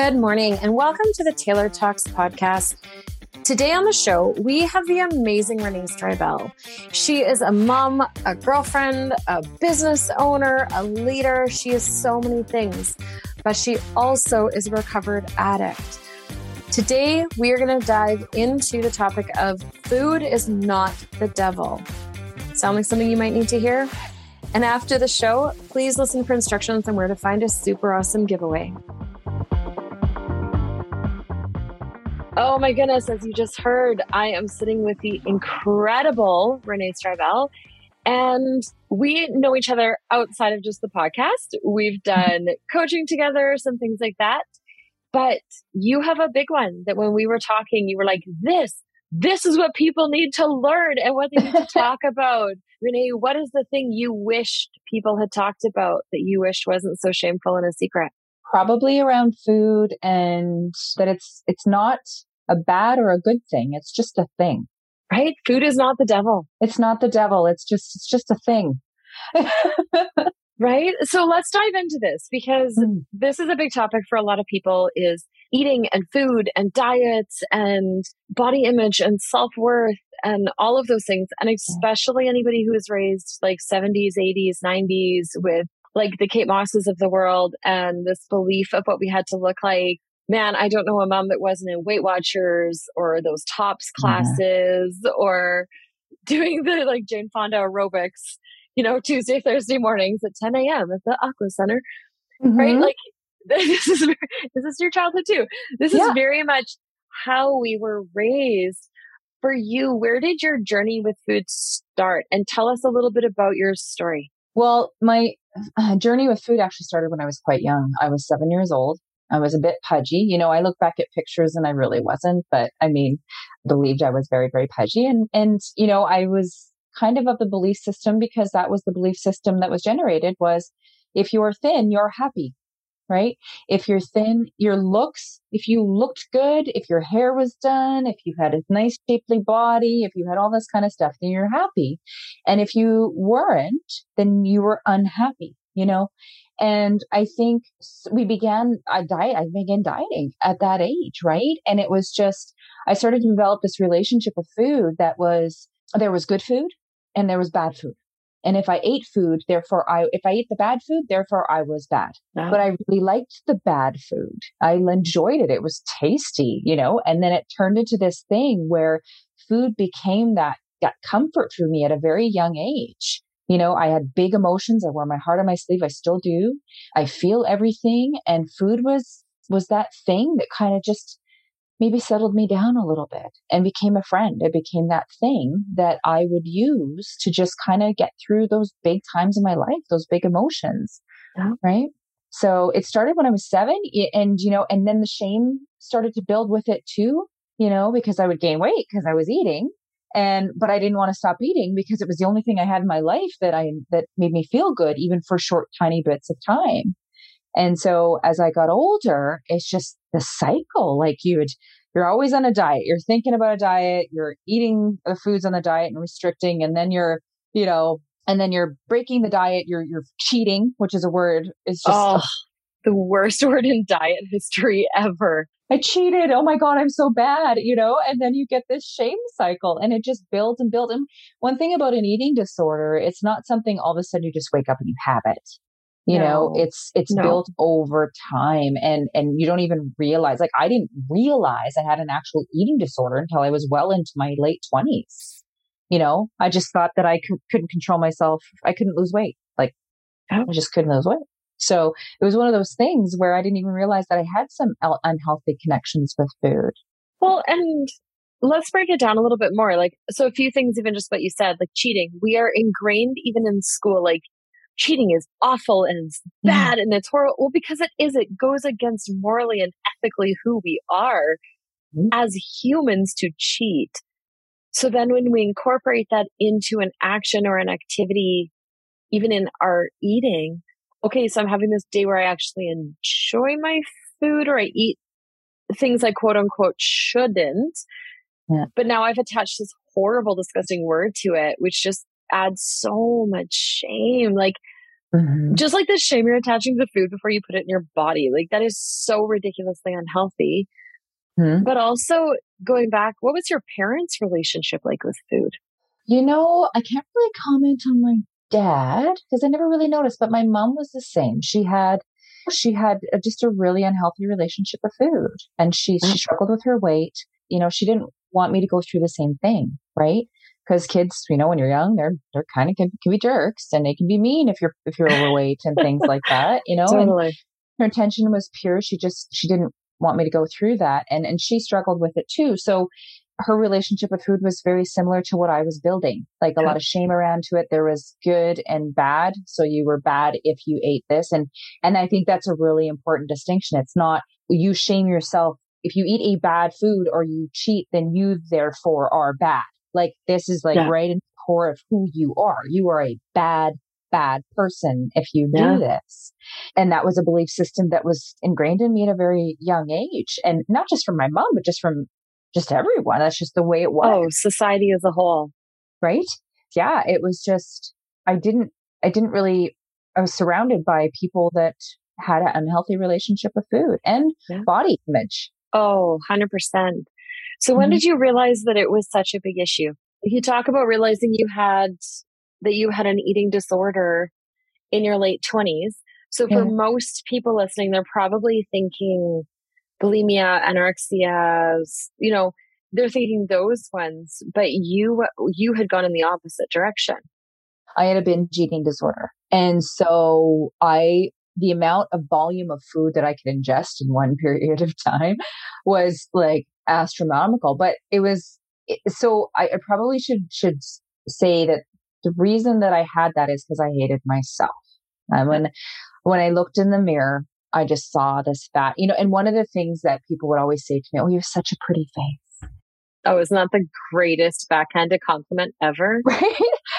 Good morning, and welcome to the Taylor Talks podcast. Today on the show, we have the amazing Renee Stribbell. She is a mom, a girlfriend, a business owner, a leader. She is so many things, but she also is a recovered addict. Today, we are going to dive into the topic of food is not the devil. Sound like something you might need to hear? And after the show, please listen for instructions on where to find a super awesome giveaway. Oh my goodness, as you just heard, I am sitting with the incredible Renee Stribbell. And we know each other outside of just the podcast. We've done coaching together, some things like that. But you have a big one that when we were talking, you were like, this, this is what people need to learn and what they need to talk about. Renee, what is the thing you wished people had talked about that you wished wasn't so shameful and a secret? Probably around food and that it's, it's not a bad or a good thing. It's just a thing. Right? Food is not the devil. It's not the devil. It's just, it's just a thing. right? So let's dive into this because mm. this is a big topic for a lot of people is eating and food and diets and body image and self-worth and all of those things. And especially anybody who is raised like 70s, 80s, 90s with like the Kate Mosses of the world and this belief of what we had to look like man, I don't know a mom that wasn't in Weight Watchers or those TOPS classes yeah. or doing the like Jane Fonda aerobics, you know, Tuesday, Thursday mornings at 10 a.m. at the Aqua Center, mm-hmm. right? Like this is, this is your childhood too. This yeah. is very much how we were raised. For you, where did your journey with food start? And tell us a little bit about your story. Well, my uh, journey with food actually started when I was quite young. I was seven years old I was a bit pudgy. You know, I look back at pictures and I really wasn't, but I mean, believed I was very, very pudgy. And, and, you know, I was kind of of the belief system because that was the belief system that was generated was if you're thin, you're happy, right? If you're thin, your looks, if you looked good, if your hair was done, if you had a nice shapely body, if you had all this kind of stuff, then you're happy. And if you weren't, then you were unhappy, you know? And I think we began a diet. I began dieting at that age, right? And it was just, I started to develop this relationship with food that was, there was good food and there was bad food. And if I ate food, therefore I, if I ate the bad food, therefore I was bad. Wow. But I really liked the bad food. I enjoyed it. It was tasty, you know, and then it turned into this thing where food became that, that comfort for me at a very young age. You know, I had big emotions. I wore my heart on my sleeve. I still do. I feel everything. And food was, was that thing that kind of just maybe settled me down a little bit and became a friend. It became that thing that I would use to just kind of get through those big times in my life, those big emotions. Yeah. Right. So it started when I was seven and, you know, and then the shame started to build with it too, you know, because I would gain weight because I was eating and but i didn't want to stop eating because it was the only thing i had in my life that i that made me feel good even for short tiny bits of time. And so as i got older it's just the cycle like you would you're always on a diet. You're thinking about a diet you're eating the foods on the diet and restricting and then you're you know and then you're breaking the diet you're you're cheating which is a word it's just oh, the worst word in diet history ever I cheated. Oh my God, I'm so bad, you know? And then you get this shame cycle and it just builds and builds. And one thing about an eating disorder, it's not something all of a sudden you just wake up and you have it. You no. know, it's it's no. built over time and and you don't even realize like I didn't realize I had an actual eating disorder until I was well into my late 20s. You know, I just thought that I could, couldn't control myself. I couldn't lose weight. Like I just couldn't lose weight. So it was one of those things where I didn't even realize that I had some unhealthy connections with food. Well, and let's break it down a little bit more. Like, so a few things, even just what you said, like cheating. We are ingrained even in school, like cheating is awful and it's mm-hmm. bad and it's horrible. Well, because it is, it goes against morally and ethically who we are mm. as humans to cheat. So then when we incorporate that into an action or an activity, even in our eating, okay, so I'm having this day where I actually enjoy my food or I eat things I quote unquote shouldn't. Yeah. But now I've attached this horrible, disgusting word to it, which just adds so much shame. Like, Mm-hmm. Just like the shame you're attaching to food before you put it in your body. Like that is so ridiculously unhealthy. Mm-hmm. But also going back, what was your parents' relationship like with food? You know, I can't really comment on my dad because I never really noticed, but my mom was the same. She had she had a, just a really unhealthy relationship with food and she, she mm. struggled with her weight. You know, she didn't want me to go through the same thing, right? Because kids, you know, when you're young, they're they're kind of can, can, be jerks and they can be mean if you're if you're overweight and things like that, you know. Totally. And her intention was pure. She just she didn't want me to go through that, and and she struggled with it too. So her relationship with food was very similar to what I was building. Like a lot of shame around to it. There was good and bad. So you were bad if you ate this. And, and I think that's a really important distinction. It's not you shame yourself. If you eat a bad food or you cheat, then you therefore are bad. Like this is like yeah. right in the core of who you are. You are a bad, bad person if you do this. And that was a belief system that was ingrained in me at a very young age. And not just from my mom, but just from just everyone. That's just the way it was. Oh, society as a whole. Right? Yeah. It was just, I didn't, I didn't really, I was surrounded by people that had an unhealthy relationship with food and yeah. body image. Oh, 100%. So when mm-hmm. did you realize that it was such a big issue? If you talk about realizing you had, that you had an eating disorder in your late 20s. So for yeah. most people listening, they're probably thinking, bulimia, anorexia, you know, they're thinking those ones, but you you had gone in the opposite direction. I had a binge eating disorder. And so I the amount of volume of food that I could ingest in one period of time was like astronomical. But it was so I, I probably should should say that the reason that I had that is because I hated myself. And mm-hmm. when when I looked in the mirror, I just saw this fat, you know, and one of the things that people would always say to me, Oh, you have such a pretty face. Oh, it's not the greatest backhanded compliment ever. Right.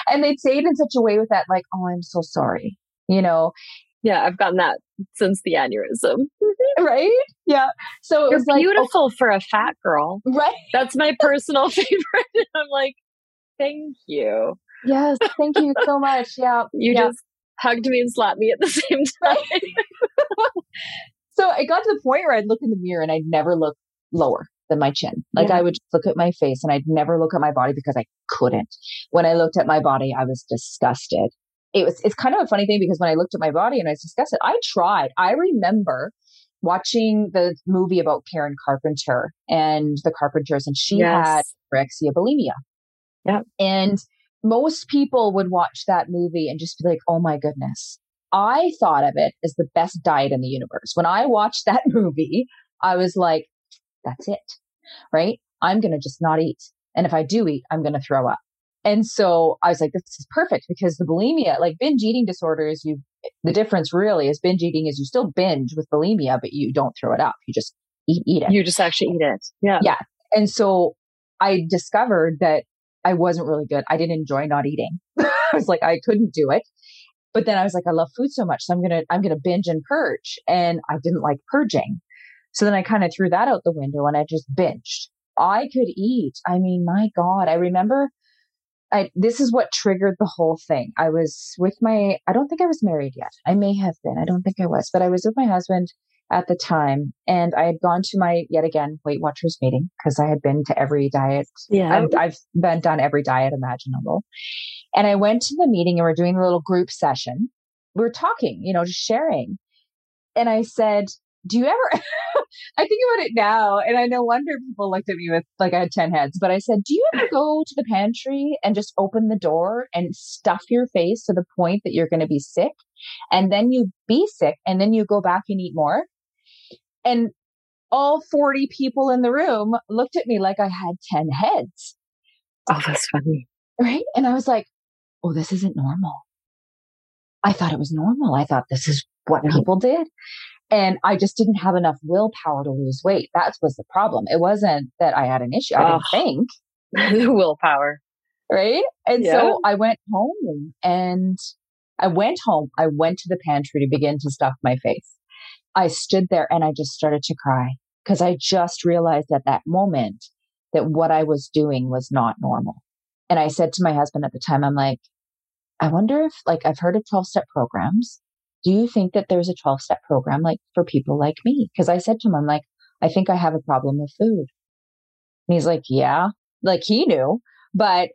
And they'd say it in such a way with that, like, Oh, I'm so sorry. You know, yeah, I've gotten that since the aneurysm. right? Yeah. So You're like, oh beautiful okay. for a fat girl. Right. That's my personal favorite. I'm like, thank you. Yes, thank you so much. Yeah. You yeah. just hugged me and slapped me at the same time. so I got to the point where I'd look in the mirror and I'd never look lower than my chin. Like yeah. I would look at my face and I'd never look at my body because I couldn't. When I looked at my body, I was disgusted. It was, it's kind of a funny thing because when I looked at my body and I was disgusted, I tried. I remember watching the movie about Karen Carpenter and the Carpenters and she yes. had anorexia bulimia. Yeah. And most people would watch that movie and just be like, oh my goodness. I thought of it as the best diet in the universe. When I watched that movie, I was like, that's it, right? I'm going to just not eat. And if I do eat, I'm going to throw up. And so I was like, this is perfect because the bulimia, like binge eating disorders, you, the difference really is binge eating is you still binge with bulimia, but you don't throw it up. You just eat, eat it. You just actually eat it. Yeah. Yeah. And so I discovered that I wasn't really good. I didn't enjoy not eating. I was like, I couldn't do it. But then I was like, I love food so much. So I'm going to, I'm going to binge and purge. And I didn't like purging. So then I kind of threw that out the window and I just binged. I could eat. I mean, my God, I remember I, this is what triggered the whole thing. I was with my, I don't think I was married yet. I may have been. I don't think I was, but I was with my husband at the time. And I had gone to my, yet again, Weight Watchers meeting because I had been to every diet. Yeah. I've, I've been done every diet imaginable. And I went to the meeting and we're doing a little group session. We are talking, you know, just sharing. And I said, do you ever, I think about it now, and I no wonder people looked at me with like I had 10 heads, but I said, do you ever go to the pantry and just open the door and stuff your face to the point that you're going to be sick? And then you be sick and then you go back and eat more? And all 40 people in the room looked at me like I had 10 heads. Oh, that's funny. Right. And I was like, oh, this isn't normal. I thought it was normal. I thought this is what mm-hmm. people did. And I just didn't have enough willpower to lose weight. That was the problem. It wasn't that I had an issue. I didn't think. the willpower. Right. And yeah. so I went home and I went home. I went to the pantry to begin to stuff my face. I stood there and I just started to cry because I just realized at that moment that what I was doing was not normal. And I said to my husband at the time, I'm like, I wonder if, like, I've heard of 12 step programs. Do you think that there's a 12 step program like for people like me? Because I said to him, I'm like, I think I have a problem with food. And he's like, yeah, like he knew, but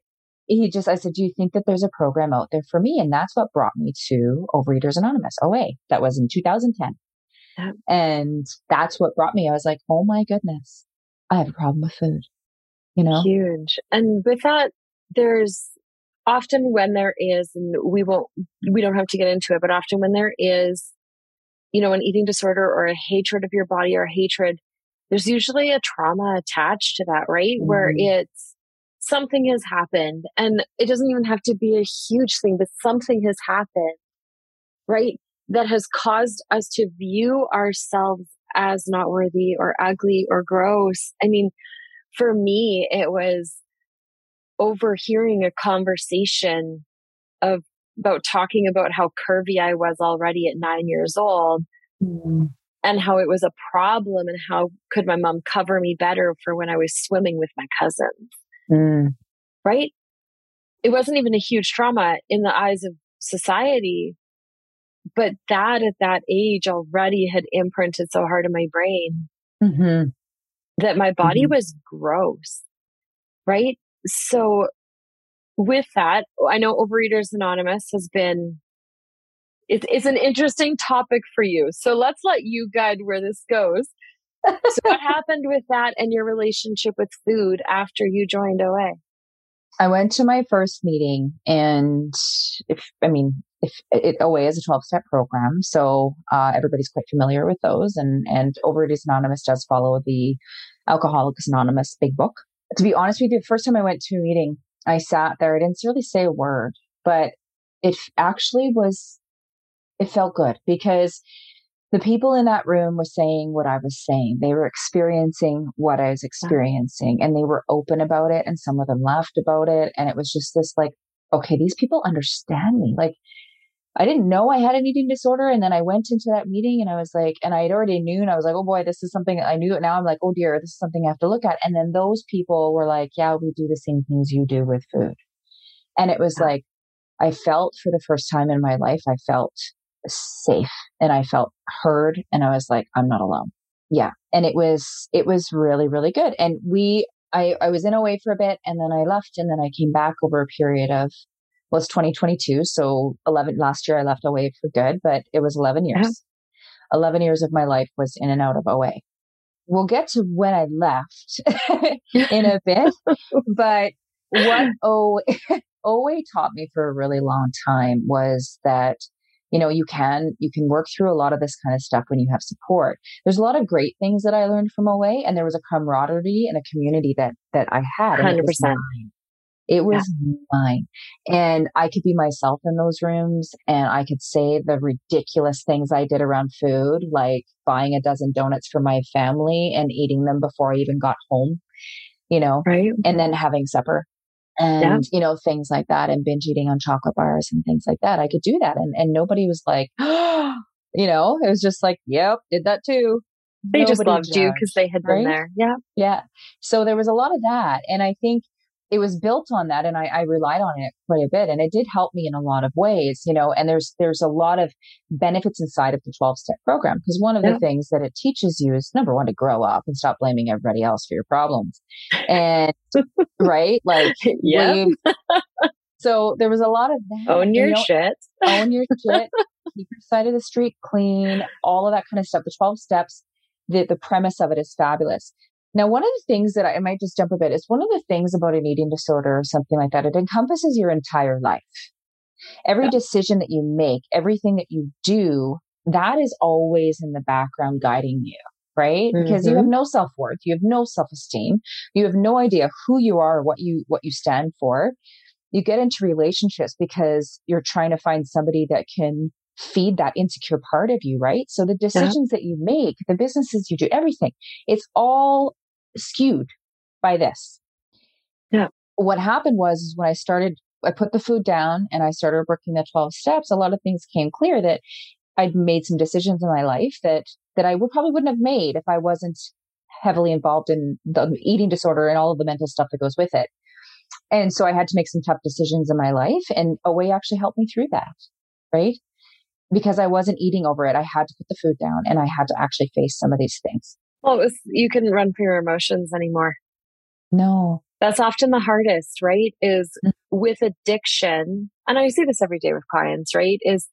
he just, I said, do you think that there's a program out there for me? And that's what brought me to Overeaters Anonymous, oh, OA. That was in 2010. Yeah. And that's what brought me. I was like, oh my goodness, I have a problem with food, you know? Huge. And with that, there's often when there is, and we won't, we don't have to get into it, but often when there is, you know, an eating disorder or a hatred of your body or hatred, there's usually a trauma attached to that, right? Mm-hmm. Where it's something has happened and it doesn't even have to be a huge thing, but something has happened, right? That has caused us to view ourselves as not worthy or ugly or gross. I mean, for me, it was overhearing a conversation of about talking about how curvy I was already at nine years old mm. and how it was a problem and how could my mom cover me better for when I was swimming with my cousins. Mm. Right? It wasn't even a huge trauma in the eyes of society, but that at that age already had imprinted so hard in my brain mm-hmm. that my body mm-hmm. was gross. Right? So with that, I know Overeaters Anonymous has been it's, it's an interesting topic for you. So let's let you guide where this goes. so what happened with that and your relationship with food after you joined OA? I went to my first meeting and if I mean if it OA is a 12 step program, so uh, everybody's quite familiar with those and and Overeaters Anonymous does follow the Alcoholics Anonymous big book to be honest with you, the first time I went to a meeting, I sat there. I didn't really say a word, but it actually was, it felt good because the people in that room were saying what I was saying. They were experiencing what I was experiencing and they were open about it. And some of them laughed about it. And it was just this like, okay, these people understand me. Like I didn't know I had an eating disorder. And then I went into that meeting and I was like, and I had already knew, and I was like, oh boy, this is something I knew. Now I'm like, oh dear, this is something I have to look at. And then those people were like, yeah, we do the same things you do with food. And it was like, I felt for the first time in my life, I felt safe and I felt heard. And I was like, I'm not alone. Yeah. And it was, it was really, really good. And we, I, I was in OA for a bit and then I left and then I came back over a period of was 2022. So 11 last year I left OA for good, but it was 11 years. Uh-huh. 11 years of my life was in and out of OA. We'll get to when I left in a bit, but what OA, OA taught me for a really long time was that you know you can you can work through a lot of this kind of stuff when you have support there's a lot of great things that i learned from OA and there was a camaraderie and a community that that i had 100% it was yeah. mine. And I could be myself in those rooms and I could say the ridiculous things I did around food, like buying a dozen donuts for my family and eating them before I even got home, you know, right. and then having supper and, yeah. you know, things like that and binge eating on chocolate bars and things like that. I could do that. And, and nobody was like, you know, it was just like, yep, did that too. They Nobody just loved judged, you because they had been there. Yeah. Yeah. So there was a lot of that. And I think it was built on that and I, I, relied on it quite a bit and it did help me in a lot of ways you know and there's there's a lot of benefits inside of the 12 step program because one of yeah. the things that it teaches you is number one to grow up and stop blaming everybody else for your problems and right? Like yeah. so there was a lot of that own your you know, shit. own your shit keep your side of the street clean all of that kind of stuff the 12 steps the, the premise of it is fabulous now, one of the things that I, I might just jump a bit is one of the things about an eating disorder or something like that, it encompasses your entire life. Every yeah. decision that you make, everything that you do, that is always in the background guiding you, right? Mm-hmm. Because you have mm-hmm. no self worth, you have no self esteem, you have no idea who you are, what you what you stand for. You get into relationships because you're trying to find somebody that can feed that insecure part of you, right? So the decisions yeah. that you make, the businesses you do, everything, it's all skewed by this. Yeah. What happened was when I started, I put the food down and I started working the 12 steps, a lot of things came clear that I'd made some decisions in my life that, that I would probably wouldn't have made if I wasn't heavily involved in the eating disorder and all of the mental stuff that goes with it. And so I had to make some tough decisions in my life and OA actually helped me through that. Right. Because I wasn't eating over it. I had to put the food down and I had to actually face some of these things. Well, was, you couldn't run for your emotions anymore. No. That's often the hardest, right? Is mm. with addiction, and I see this every day with clients, right? Is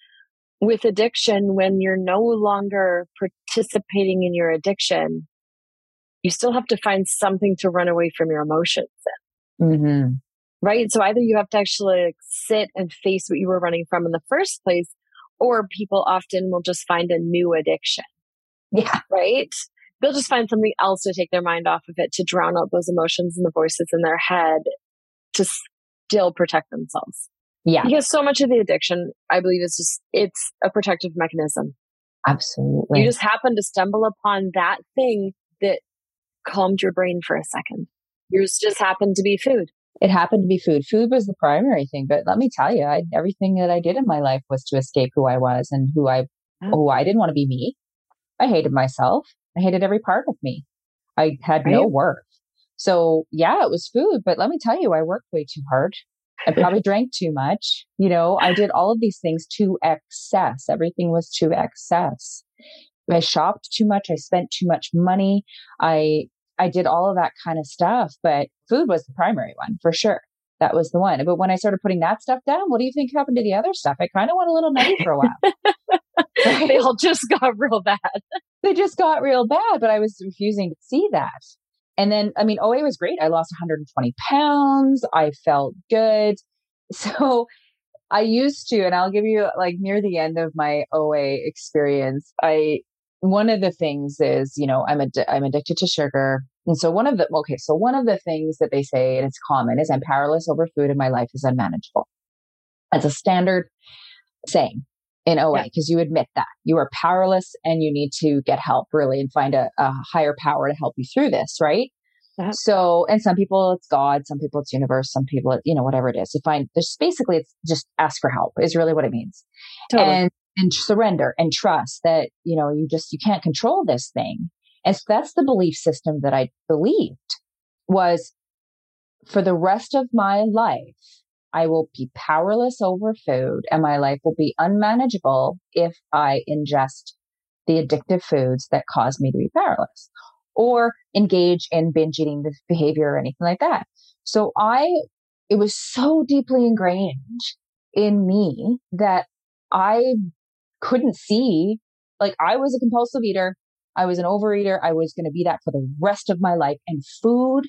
with addiction, when you're no longer participating in your addiction, you still have to find something to run away from your emotions in. Mm-hmm. Right. So either you have to actually like, sit and face what you were running from in the first place, or people often will just find a new addiction. Yeah. Right they'll just find something else to take their mind off of it to drown out those emotions and the voices in their head to still protect themselves. Yeah. Because so much of the addiction, I believe, is just, it's a protective mechanism. Absolutely. You just happen to stumble upon that thing that calmed your brain for a second. Yours just happened to be food. It happened to be food. Food was the primary thing, but let me tell you, I, everything that I did in my life was to escape who I was and who I, oh. who I didn't want to be me. I hated myself. I hated every part of me. I had right. no worth. So yeah, it was food, but let me tell you, I worked way too hard. I probably drank too much. You know, I did all of these things to excess. Everything was to excess. I shopped too much. I spent too much money. I, I did all of that kind of stuff, but food was the primary one for sure. That was the one. But when I started putting that stuff down, what do you think happened to the other stuff? I kind of went a little nutty for a while. they all just got real bad. they just got real bad, but I was refusing to see that. And then, I mean, OA was great. I lost 120 pounds. I felt good. So I used to, and I'll give you like near the end of my OA experience, I, one of the things is, you know, I'm, ad- I'm addicted to sugar. And so one of the, okay, so one of the things that they say, and it's common, is I'm powerless over food and my life is unmanageable. That's a standard saying in OA because yeah. you admit that you are powerless and you need to get help really and find a, a higher power to help you through this, right? Yeah. So, and some people it's God, some people it's universe, some people, you know, whatever it is. You find there's basically it's just ask for help is really what it means. Totally. And, and surrender and trust that, you know, you just, you can't control this thing. And so that's the belief system that I believed was for the rest of my life, I will be powerless over food and my life will be unmanageable if I ingest the addictive foods that cause me to be powerless or engage in binge eating behavior or anything like that. So I, it was so deeply ingrained in me that I couldn't see, like I was a compulsive eater. I was an overeater. I was going to be that for the rest of my life and food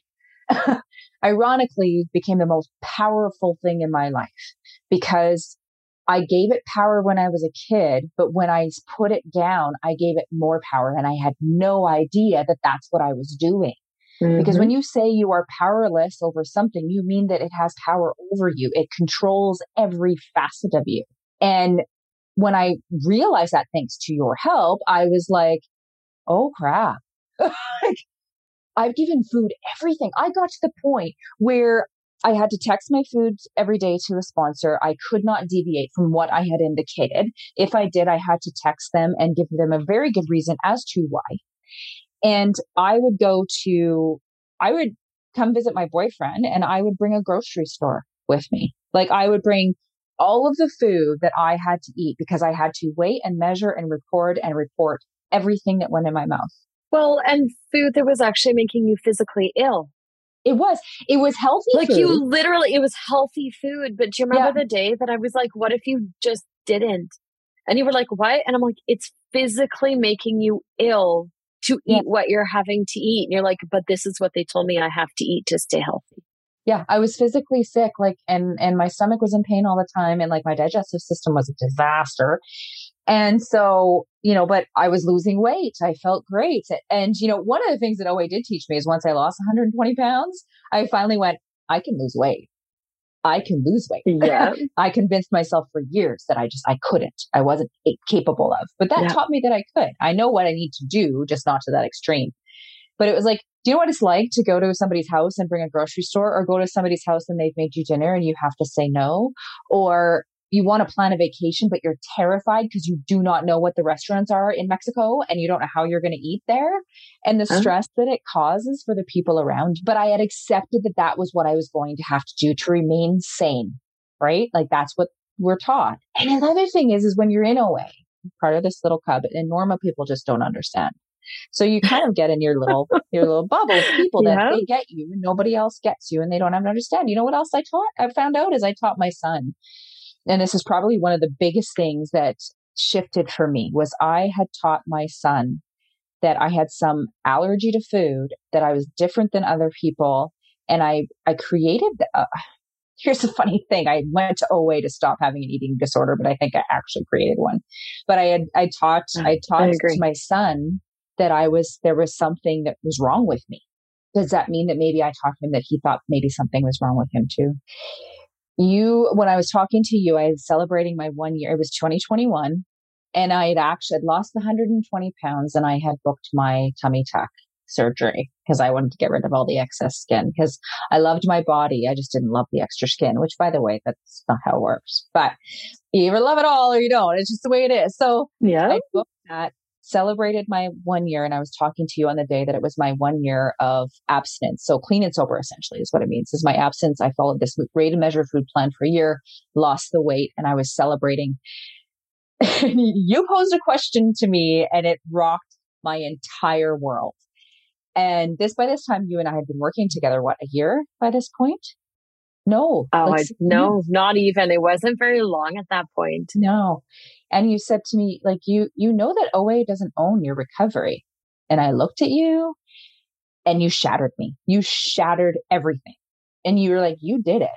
ironically became the most powerful thing in my life because I gave it power when I was a kid, but when I put it down, I gave it more power and I had no idea that that's what I was doing. Mm-hmm. Because when you say you are powerless over something, you mean that it has power over you. It controls every facet of you. And when I realized that thanks to your help, I was like, oh crap. like, I've given food everything. I got to the point where I had to text my food every day to a sponsor. I could not deviate from what I had indicated. If I did, I had to text them and give them a very good reason as to why. And I would go to, I would come visit my boyfriend and I would bring a grocery store with me. Like I would bring all of the food that I had to eat because I had to weigh and measure and record and report everything that went in my mouth. Well, and food that was actually making you physically ill. It was. It was healthy. Like food. you literally, it was healthy food. But do you remember yeah. the day that I was like, what if you just didn't? And you were like, what? And I'm like, it's physically making you ill to eat what you're having to eat. And you're like, but this is what they told me I have to eat to stay healthy. Yeah, I was physically sick, like, and and my stomach was in pain all the time, and like my digestive system was a disaster. And so, you know, but I was losing weight. I felt great. And, you know, one of the things that OA did teach me is once I lost 120 pounds, I finally went, I can lose weight. I can lose weight. Yeah. I convinced myself for years that I just, I couldn't, I wasn't capable of, but that yeah. taught me that I could. I know what I need to do, just not to that extreme. But it was like, do you know what it's like to go to somebody's house and bring a grocery store or go to somebody's house and they've made you dinner and you have to say no? Or you want to plan a vacation, but you're terrified because you do not know what the restaurants are in Mexico and you don't know how you're going to eat there and the stress that it causes for the people around. But I had accepted that that was what I was going to have to do to remain sane, right? Like that's what we're taught. And another thing is, is when you're in OA, part of this little cub, and normal people just don't understand. So you kind of get in your little your little bubble of people that yeah. they get you and nobody else gets you and they don't have to understand. You know what else I taught? I found out is I taught my son. And this is probably one of the biggest things that shifted for me was I had taught my son that I had some allergy to food, that I was different than other people. And I, I created, uh, here's a funny thing. I went to OA to stop having an eating disorder, but I think I actually created one. But I had, I taught, mm, I taught I to my son that I was, there was something that was wrong with me. Does that mean that maybe I taught him that he thought maybe something was wrong with him too? You, when I was talking to you, I was celebrating my one year. It was 2021 and I had actually I'd lost 120 pounds and I had booked my tummy tuck surgery because I wanted to get rid of all the excess skin because I loved my body. I just didn't love the extra skin, which by the way, that's not how it works. But you either love it all or you don't. It's just the way it is. So yeah, I booked that celebrated my one year and I was talking to you on the day that it was my one year of abstinence. So clean and sober essentially is what it means. Is my absence. I followed this great and measure food plan for a year, lost the weight, and I was celebrating. you posed a question to me and it rocked my entire world. And this by this time you and I had been working together, what, a year by this point? No. Oh, I, no, not even. It wasn't very long at that point. No. And you said to me, like, you, you know that OA doesn't own your recovery. And I looked at you and you shattered me. You shattered everything. And you were like, you did it.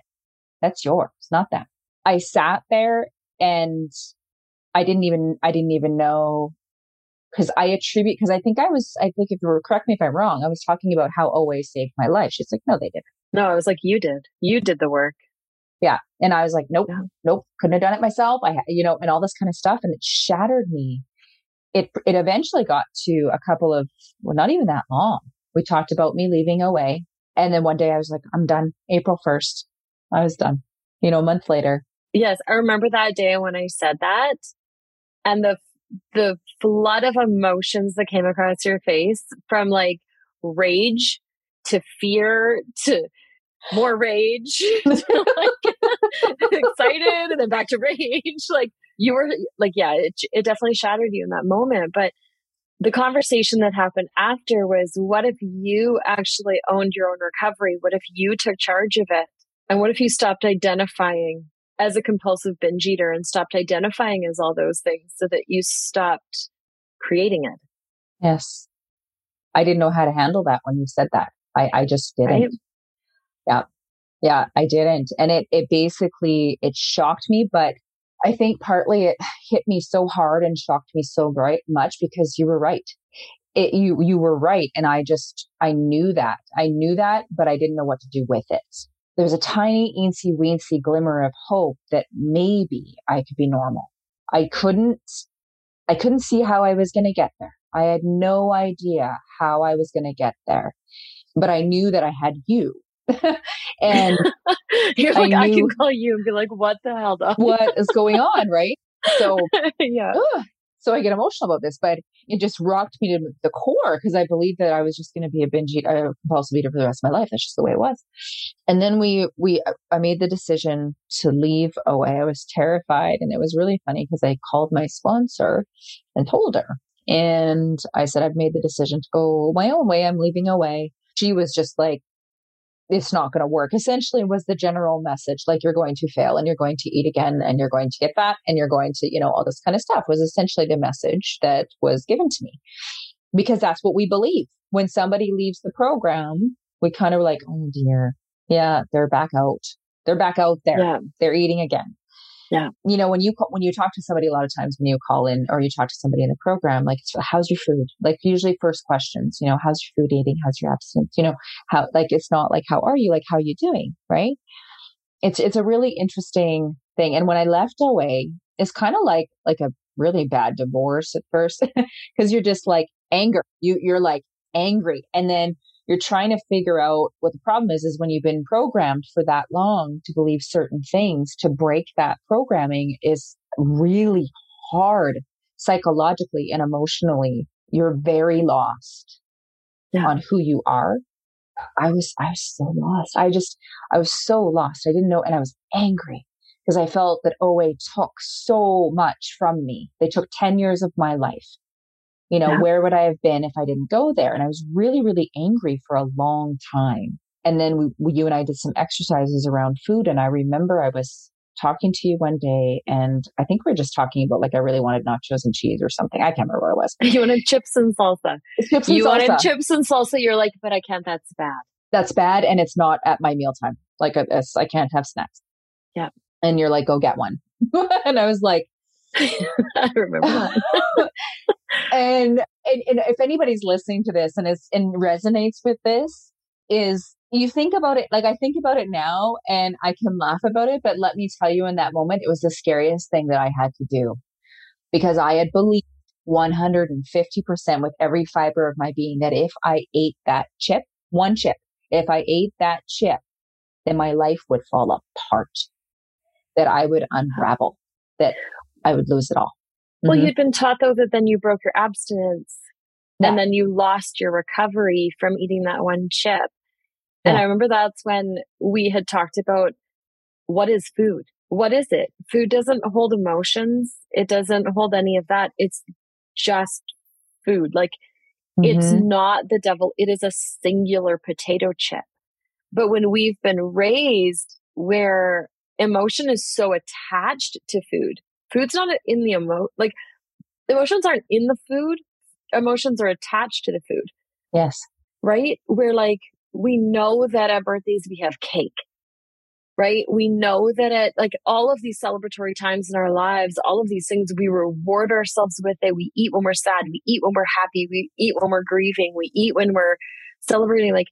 That's yours, not them. I sat there and I didn't even, I didn't even know because I attribute, because I think I was, I think if you were, correct me if I'm wrong, I was talking about how OA saved my life. She's like, no, they didn't. No, I was like, you did. You did the work. Yeah. And I was like, nope, yeah. nope, couldn't have done it myself. I, you know, and all this kind of stuff. And it shattered me. It, it eventually got to a couple of, well, not even that long. We talked about me leaving OA. And then one day I was like, I'm done. April 1st. I was done. You know, a month later. Yes. I remember that day when I said that and the, the flood of emotions that came across your face from like rage to fear to more rage, like, excited, and then back to rage. Like you were like, yeah, it, it definitely shattered you in that moment. But the conversation that happened after was what if you actually owned your own recovery? What if you took charge of it? And what if you stopped identifying as a compulsive binge eater and stopped identifying as all those things so that you stopped creating it? Yes. I didn't know how to handle that when you said that. I, I just didn't. Right? Yeah. Yeah, I didn't. And it, it basically, it shocked me, but I think partly it hit me so hard and shocked me so bright much because you were right. It, you, you were right. And I just, I knew that. I knew that, but I didn't know what to do with it. There was a tiny, eensy weensy glimmer of hope that maybe I could be normal. I couldn't, I couldn't see how I was going to get there. I had no idea how I was going to get there, but I knew that I had you and you're like, I, I, can call you and be like, what the hell, what is going on? Right. So, yeah. Ugh. So I get emotional about this, but it just rocked me to the core because I believed that I was just going to be a binge eater, a compulsive eater for the rest of my life. That's just the way it was. And then we, we, uh, I made the decision to leave OA. I was terrified and it was really funny because I called my sponsor and told her. And I said, I've made the decision to go my own way. I'm leaving OA. She was just like, it's not going to work. Essentially was the general message like you're going to fail and you're going to eat again and you're going to get fat and you're going to you know all this kind of stuff was essentially the message that was given to me. Because that's what we believe. When somebody leaves the program we kind of like oh dear. Yeah they're back out. They're back out there. Yeah. they're eating again yeah. You know, when you, when you talk to somebody, a lot of times when you call in or you talk to somebody in the program, like, how's your food? Like usually first questions, you know, how's your food eating? How's your abstinence? You know, how, like, it's not like, how are you? Like, how are you doing? Right. It's, it's a really interesting thing. And when I left OA, it's kind of like, like a really bad divorce at first because you're just like anger. You, you're like angry. And then you're trying to figure out what the problem is, is when you've been programmed for that long to believe certain things, to break that programming is really hard psychologically and emotionally. You're very lost yeah. on who you are. I was, I was so lost. I just, I was so lost. I didn't know. And I was angry because I felt that OA took so much from me. They took 10 years of my life. You know, yeah. where would I have been if I didn't go there? And I was really, really angry for a long time. And then we, we, you and I did some exercises around food. And I remember I was talking to you one day and I think we are just talking about like I really wanted nachos and cheese or something. I can't remember what it was. You wanted chips and salsa. Chips and you salsa. wanted chips and salsa. You're like, but I can't. That's bad. That's bad, and it's not at my mealtime. Like I can't have snacks. Yeah. And you're like, go get one. and I was like, I remember that. and, and, and if anybody's listening to this and is and resonates with this, is you think about it like I think about it now and I can laugh about it, but let me tell you in that moment, it was the scariest thing that I had to do because I had believed 150% with every fiber of my being that if I ate that chip, one chip, if I ate that chip, then my life would fall apart, that I would unravel, that I would lose it all. Well, mm-hmm. you'd been taught though that then you broke your abstinence yeah. and then you lost your recovery from eating that one chip. Yeah. And I remember that's when we had talked about what is food? What is it? Food doesn't hold emotions. It doesn't hold any of that. It's just food. Like mm-hmm. it's not the devil. It is a singular potato chip. But when we've been raised where emotion is so attached to food, food's not in the emo, like emotions aren't in the food. Emotions are attached to the food. Yes. Right? Where like we know that at birthdays we have cake, right? We know that at like all of these celebratory times in our lives, all of these things we reward ourselves with it. We eat when we're sad. We eat when we're happy. We eat when we're grieving. We eat when we're celebrating. Like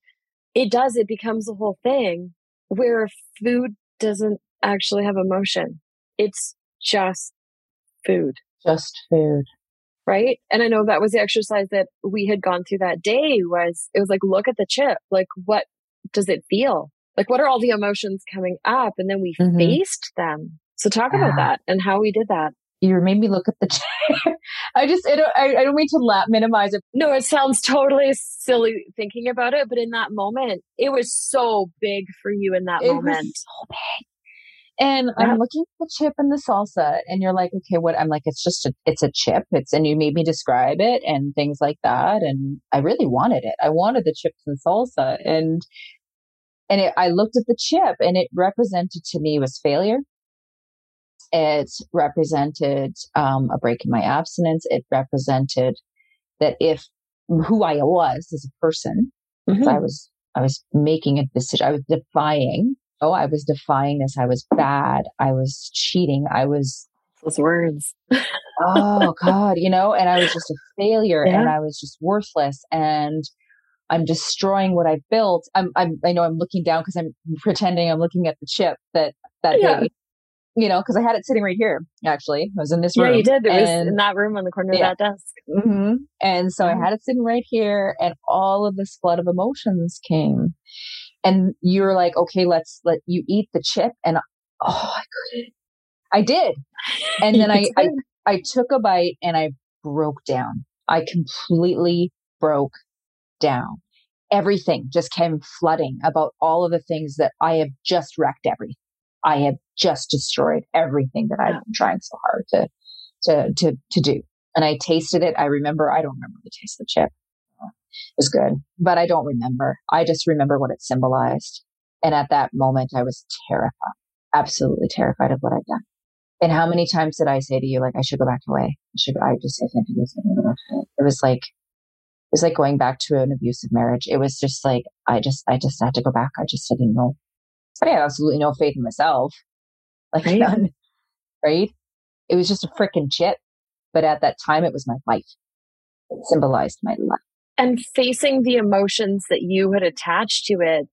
it does, it becomes a whole thing where food doesn't actually have emotion. It's just food. Just food right and i know that was the exercise that we had gone through that day was it was like look at the chip like what does it feel like what are all the emotions coming up and then we mm-hmm. faced them so talk yeah. about that and how we did that you made me look at the chair. I just, I don't, I, I don't mean to la- minimize it. No, it sounds totally silly thinking about it, but in that moment, it was so big for you in that it moment. so big. And yeah. I'm looking at the chip and the salsa and you're like, okay, what? I'm like, it's just a, it's a chip. It's, and you made me describe it and things like that. And I really wanted it. I wanted the chips and salsa and, and it, I looked at the chip and it represented to me was failure. It represented, um, a break in my abstinence. It represented that if who I was as a person, mm-hmm. I was, I was making a decision. I was defying oh, I was defying this. I was bad. I was cheating. I was those words. oh God, you know, and I was just a failure yeah. and I was just worthless and I'm destroying what I built. I'm, I'm, I know I'm looking down because I'm pretending I'm looking at the chip that, that yeah. day, you know, because I had it sitting right here. Actually, I was in this room. Yeah, you did. It and, was in that room on the corner yeah. of that desk. Mm-hmm. And so mm-hmm. I had it sitting right here, and all of this flood of emotions came, and you're like, okay, let's let you eat the chip. And oh, I couldn't. I did. And then I, I, I took a bite and I broke down. I completely broke down. Everything just came flooding about all of the things that I have just wrecked everything. I have just destroyed everything that I've been trying so hard to, to, to, to do. And I tasted it. I remember, I don't remember the taste of the chip was good, but I don't remember. I just remember what it symbolized. And at that moment, I was terrified, absolutely terrified of what I'd done. And how many times did I say to you, like, I should go back to OA? I should, I just say thank you. It was like, it was like going back to an abusive marriage. It was just like, I just, I just had to go back. I just didn't know. I had absolutely no faith in myself. Like right. none, right? It was just a freaking chip. But at that time, it was my life. It symbolized my life and facing the emotions that you had attached to it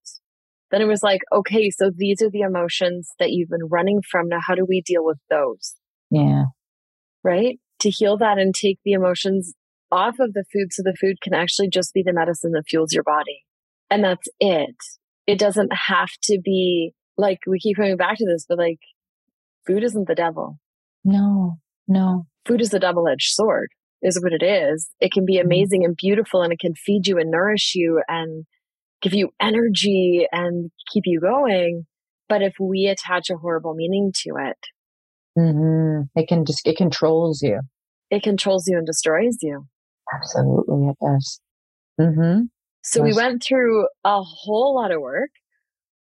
then it was like okay so these are the emotions that you've been running from now how do we deal with those yeah right to heal that and take the emotions off of the food so the food can actually just be the medicine that fuels your body and that's it. It doesn't have to be like we keep coming back to this, but like food isn't the devil. No, no. Food is a double edged sword, is what it is. It can be mm-hmm. amazing and beautiful and it can feed you and nourish you and give you energy and keep you going. But if we attach a horrible meaning to it, mm-hmm. it can just, it controls you. It controls you and destroys you. Absolutely, it does. Mm-hmm. So yes. we went through a whole lot of work.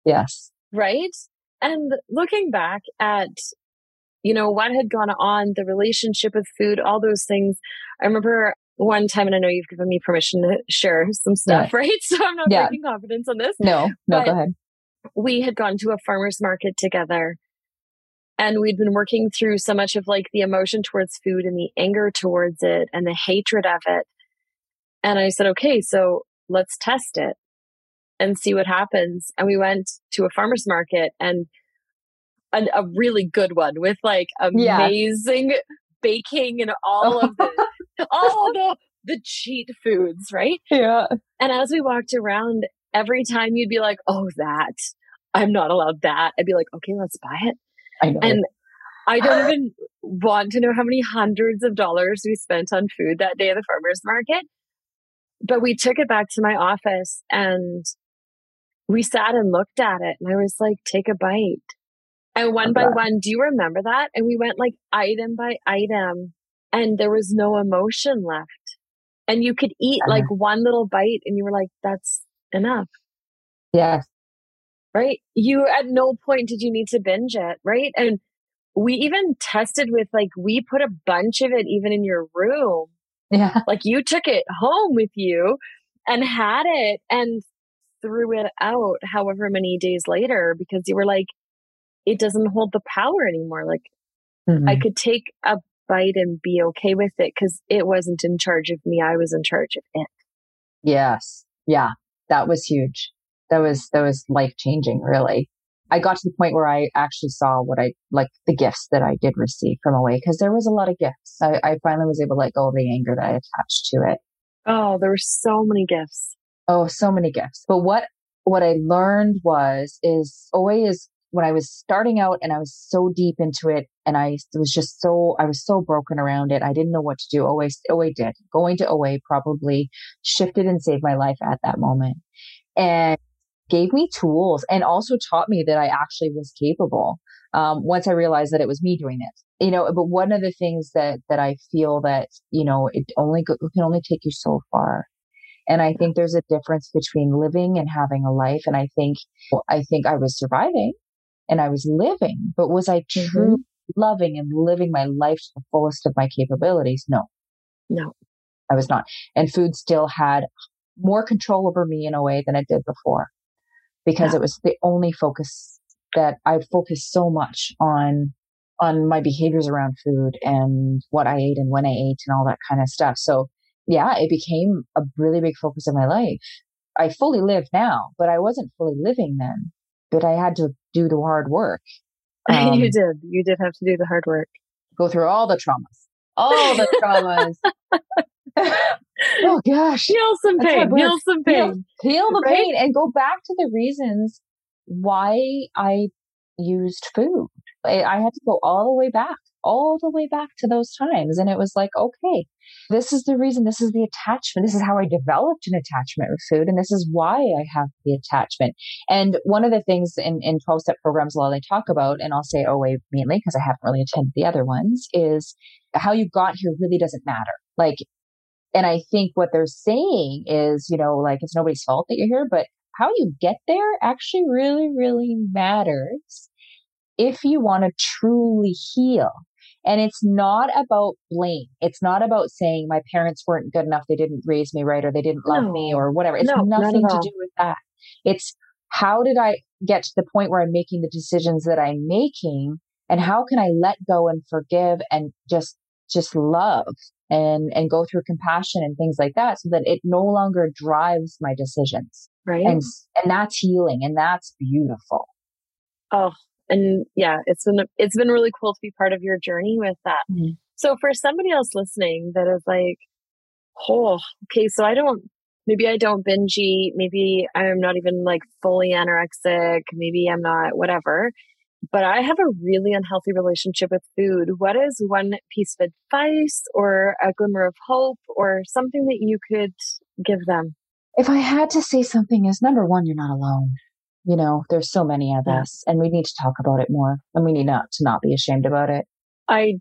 Yes. Right. And looking back at, you know, what had gone on, the relationship with food, all those things. I remember one time, and I know you've given me permission to share some stuff, yeah. right? So I'm not yeah. breaking confidence on this. No, no, go ahead. We had gone to a farmer's market together and we'd been working through so much of like the emotion towards food and the anger towards it and the hatred of it. And I said, okay, so let's test it and see what happens. And we went to a farmer's market and a, a really good one with like amazing yeah. baking and all of the, all the, the cheat foods, right? Yeah. And as we walked around, every time you'd be like, oh, that, I'm not allowed that. I'd be like, okay, let's buy it. I know. And I don't even want to know how many hundreds of dollars we spent on food that day at the farmer's market. But we took it back to my office and we sat and looked at it and I was like, take a bite. And one by one, do you remember that? And we went like item by item and there was no emotion left. And you could eat uh-huh. like one little bite and you were like, that's enough. Yes. Right. You at no point did you need to binge it. Right. And we even tested with like, we put a bunch of it even in your room. Yeah. Like you took it home with you and had it and threw it out however many days later because you were like, it doesn't hold the power anymore. Like mm-hmm. I could take a bite and be okay with it because it wasn't in charge of me. I was in charge of it. Yes. Yeah. That was huge. That was, that was life changing, really. I got to the point where I actually saw what I like the gifts that I did receive from OA because there was a lot of gifts. I, I finally was able to let go of the anger that I attached to it. Oh, there were so many gifts. Oh, so many gifts. But what what I learned was is OA is when I was starting out and I was so deep into it and I was just so I was so broken around it. I didn't know what to do. OA OA did. Going to OA probably shifted and saved my life at that moment. And gave me tools and also taught me that I actually was capable. Um, once I realized that it was me doing it, you know, but one of the things that, that I feel that, you know, it only go, it can only take you so far. And I think there's a difference between living and having a life. And I think, I think I was surviving and I was living, but was I mm-hmm. truly loving and living my life to the fullest of my capabilities? No. No. I was not. And food still had more control over me in a way than it did before because yeah. it was the only focus that I focused so much on on my behaviors around food and what I ate and when I ate and all that kind of stuff. So yeah, it became a really big focus of my life. I fully live now, but I wasn't fully living then. But I had to do the hard work. Um, you did. You did have to do the hard work. Go through all the traumas. All the traumas. oh gosh. Heal some pain. Heal some pain. Heal, heal the right? pain and go back to the reasons why I used food. I, I had to go all the way back, all the way back to those times. And it was like, okay, this is the reason, this is the attachment. This is how I developed an attachment with food. And this is why I have the attachment. And one of the things in, in 12 step programs, a lot they talk about, and I'll say OA mainly because I haven't really attended the other ones, is how you got here really doesn't matter. Like, and I think what they're saying is, you know, like it's nobody's fault that you're here, but how you get there actually really, really matters if you want to truly heal. And it's not about blame. It's not about saying my parents weren't good enough. They didn't raise me right or they didn't love no. me or whatever. It's no, nothing to do with that. It's how did I get to the point where I'm making the decisions that I'm making and how can I let go and forgive and just, just love and, and go through compassion and things like that so that it no longer drives my decisions. Right. And, and that's healing and that's beautiful. Oh, and yeah, it's been it's been really cool to be part of your journey with that. Mm-hmm. So for somebody else listening that is like, oh, okay, so I don't maybe I don't binge eat. Maybe I'm not even like fully anorexic. Maybe I'm not whatever. But I have a really unhealthy relationship with food. What is one piece of advice or a glimmer of hope or something that you could give them? If I had to say something is number one, you're not alone. You know, there's so many of yeah. us and we need to talk about it more and we need not to not be ashamed about it. I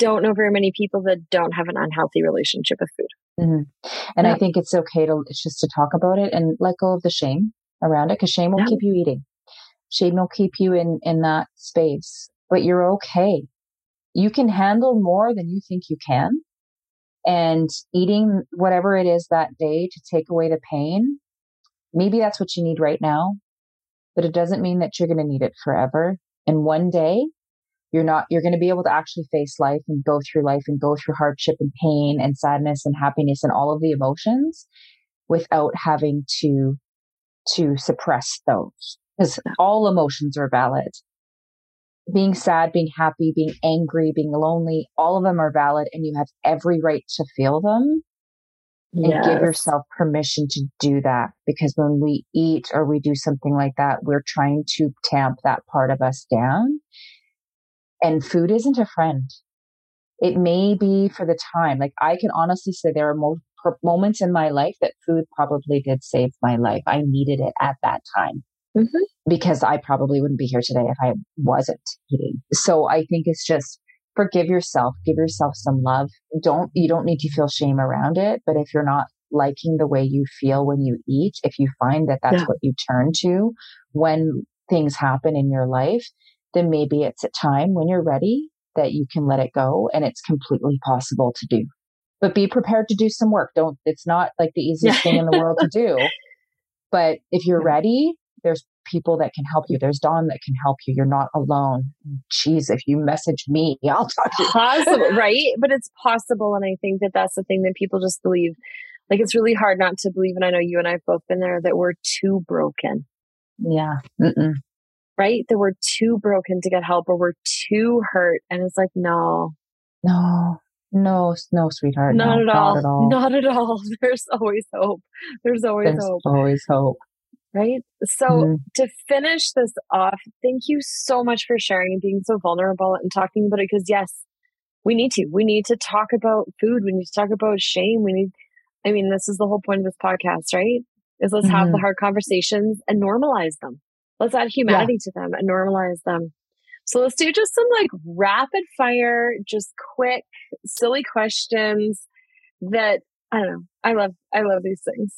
don't know very many people that don't have an unhealthy relationship with food. Mm-hmm. And yeah. I think it's okay to it's just to talk about it and let go of the shame around it because shame will yeah. keep you eating. Shame will keep you in in that space, but you're okay. You can handle more than you think you can. And eating whatever it is that day to take away the pain, maybe that's what you need right now but it doesn't mean that you're going to need it forever. And one day you're not, you're going to be able to actually face life and go through life and go through hardship and pain and sadness and happiness and all of the emotions without having to, to suppress those because all emotions are valid. Being sad, being happy, being angry, being lonely, all of them are valid and you have every right to feel them and yes. give yourself permission to do that because when we eat or we do something like that, we're trying to tamp that part of us down. And food isn't a friend. It may be for the time. Like I can honestly say there are mo- moments in my life that food probably did save my life. I needed it at that time. Mm-hmm. Because I probably wouldn't be here today if I wasn't eating. So I think it's just forgive yourself, give yourself some love. Don't, you don't need to feel shame around it. But if you're not liking the way you feel when you eat, if you find that that's yeah. what you turn to when things happen in your life, then maybe it's a time when you're ready that you can let it go and it's completely possible to do. But be prepared to do some work. Don't, it's not like the easiest thing in the world to do. But if you're ready, there's people that can help you. There's Dawn that can help you. You're not alone. Jeez, if you message me, I'll talk to you. Possible, right? But it's possible. And I think that that's the thing that people just believe. Like it's really hard not to believe. And I know you and I have both been there that we're too broken. Yeah. Mm-mm. Right? That we're too broken to get help or we're too hurt. And it's like, no. No, no, no, sweetheart. Not, no, at, all. not at all. Not at all. There's always hope. There's always There's hope. Always hope right? So mm-hmm. to finish this off, thank you so much for sharing and being so vulnerable and talking about it. Because yes, we need to. We need to talk about food. We need to talk about shame. We need. I mean, this is the whole point of this podcast, right? Is let's mm-hmm. have the mm-hmm. hard conversations and normalize them. Let's add humanity yeah. to them and normalize them. So let's do just some like rapid fire, just quick, silly questions that I don't know. I love, I love these things.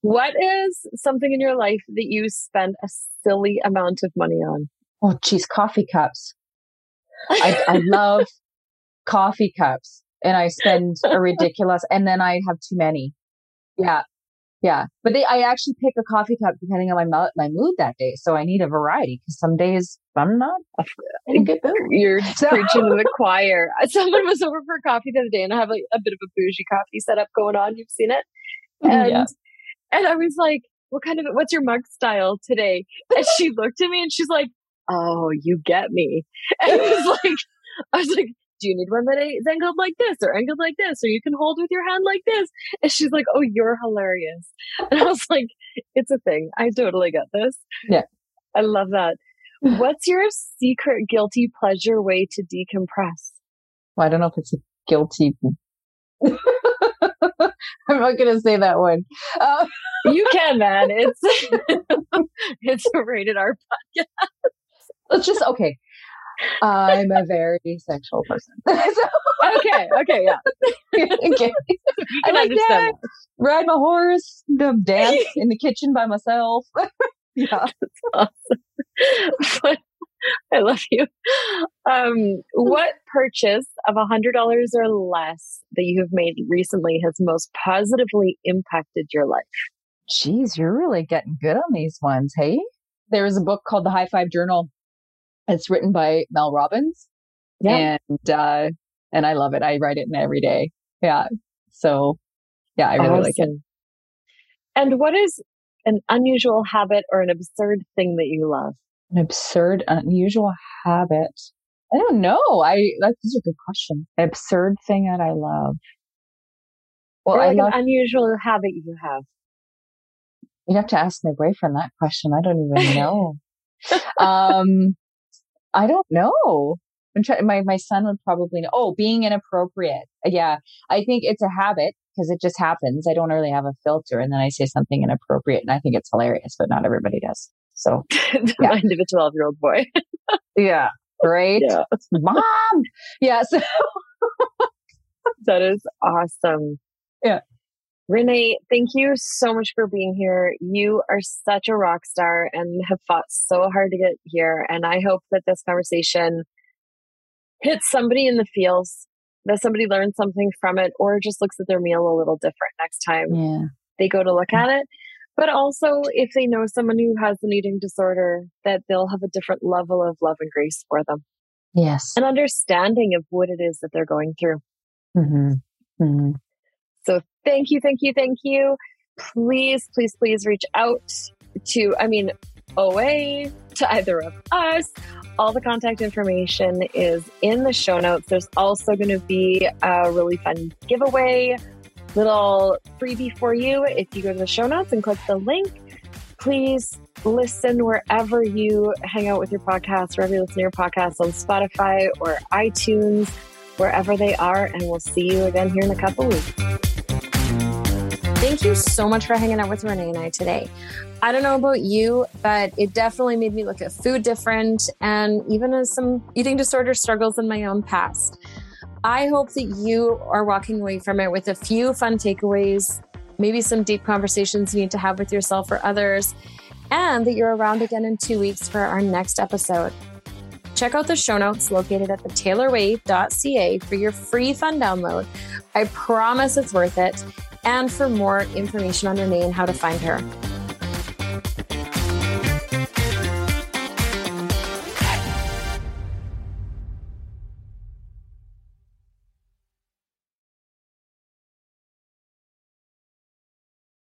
What is something in your life that you spend a silly amount of money on? Oh, geez, coffee cups. I, I love coffee cups and I spend a ridiculous, and then I have too many. Yeah. Yeah. But they, I actually pick a coffee cup depending on my, my mood that day. So I need a variety because some days I'm not in a good mood. You're so. preaching to the choir. Someone was over for coffee the other day and I have like a bit of a bougie coffee setup going on. You've seen it. And yeah. And I was like, what kind of, what's your mug style today? And she looked at me and she's like, oh, you get me. And I was like, I was like, do you need one that is angled like this or angled like this or you can hold with your hand like this? And she's like, oh, you're hilarious. And I was like, it's a thing. I totally get this. Yeah. I love that. What's your secret guilty pleasure way to decompress? Well, I don't know if it's a guilty I'm not going to say that one. Uh, you can, man. It's it's a rated R podcast. Let's just okay. I'm a very sexual person. so, okay, okay, yeah. okay. I like that. Ride my horse, dance in the kitchen by myself. yeah, that's awesome. But I love you. Um, what purchase of a hundred dollars or less that you have made recently has most positively impacted your life? Geez, you're really getting good on these ones. Hey, there is a book called The High Five Journal. It's written by Mel Robbins. Yeah. And, uh, and I love it. I write it in every day. Yeah. So yeah, I really awesome. like it. And what is an unusual habit or an absurd thing that you love? An absurd, unusual habit. I don't know. I that's a good question. Absurd thing that I love. Well, like love- an unusual habit you have. You'd have to ask my boyfriend that question. I don't even know. um, I don't know. Try- my my son would probably know. Oh, being inappropriate. Yeah, I think it's a habit because it just happens. I don't really have a filter, and then I say something inappropriate, and I think it's hilarious, but not everybody does. So, the yeah. mind of a twelve-year-old boy. yeah, right, yeah. mom. Yeah, so that is awesome. Yeah. Renee, thank you so much for being here. You are such a rock star and have fought so hard to get here. And I hope that this conversation hits somebody in the feels, that somebody learns something from it, or just looks at their meal a little different next time yeah. they go to look mm. at it. But also, if they know someone who has an eating disorder, that they'll have a different level of love and grace for them. Yes. An understanding of what it is that they're going through. Mm-hmm. Mm-hmm. So thank you, thank you, thank you. Please, please, please reach out to, I mean, OA, to either of us. All the contact information is in the show notes. There's also going to be a really fun giveaway, little freebie for you if you go to the show notes and click the link. Please listen wherever you hang out with your podcast, wherever you listen to your podcast on Spotify or iTunes, wherever they are. And we'll see you again here in a couple weeks. Thank you so much for hanging out with Renee and I today. I don't know about you, but it definitely made me look at food different and even as some eating disorder struggles in my own past. I hope that you are walking away from it with a few fun takeaways, maybe some deep conversations you need to have with yourself or others, and that you're around again in two weeks for our next episode. Check out the show notes located at thetaylorway.ca for your free fun download. I promise it's worth it and for more information on Renee and how to find her.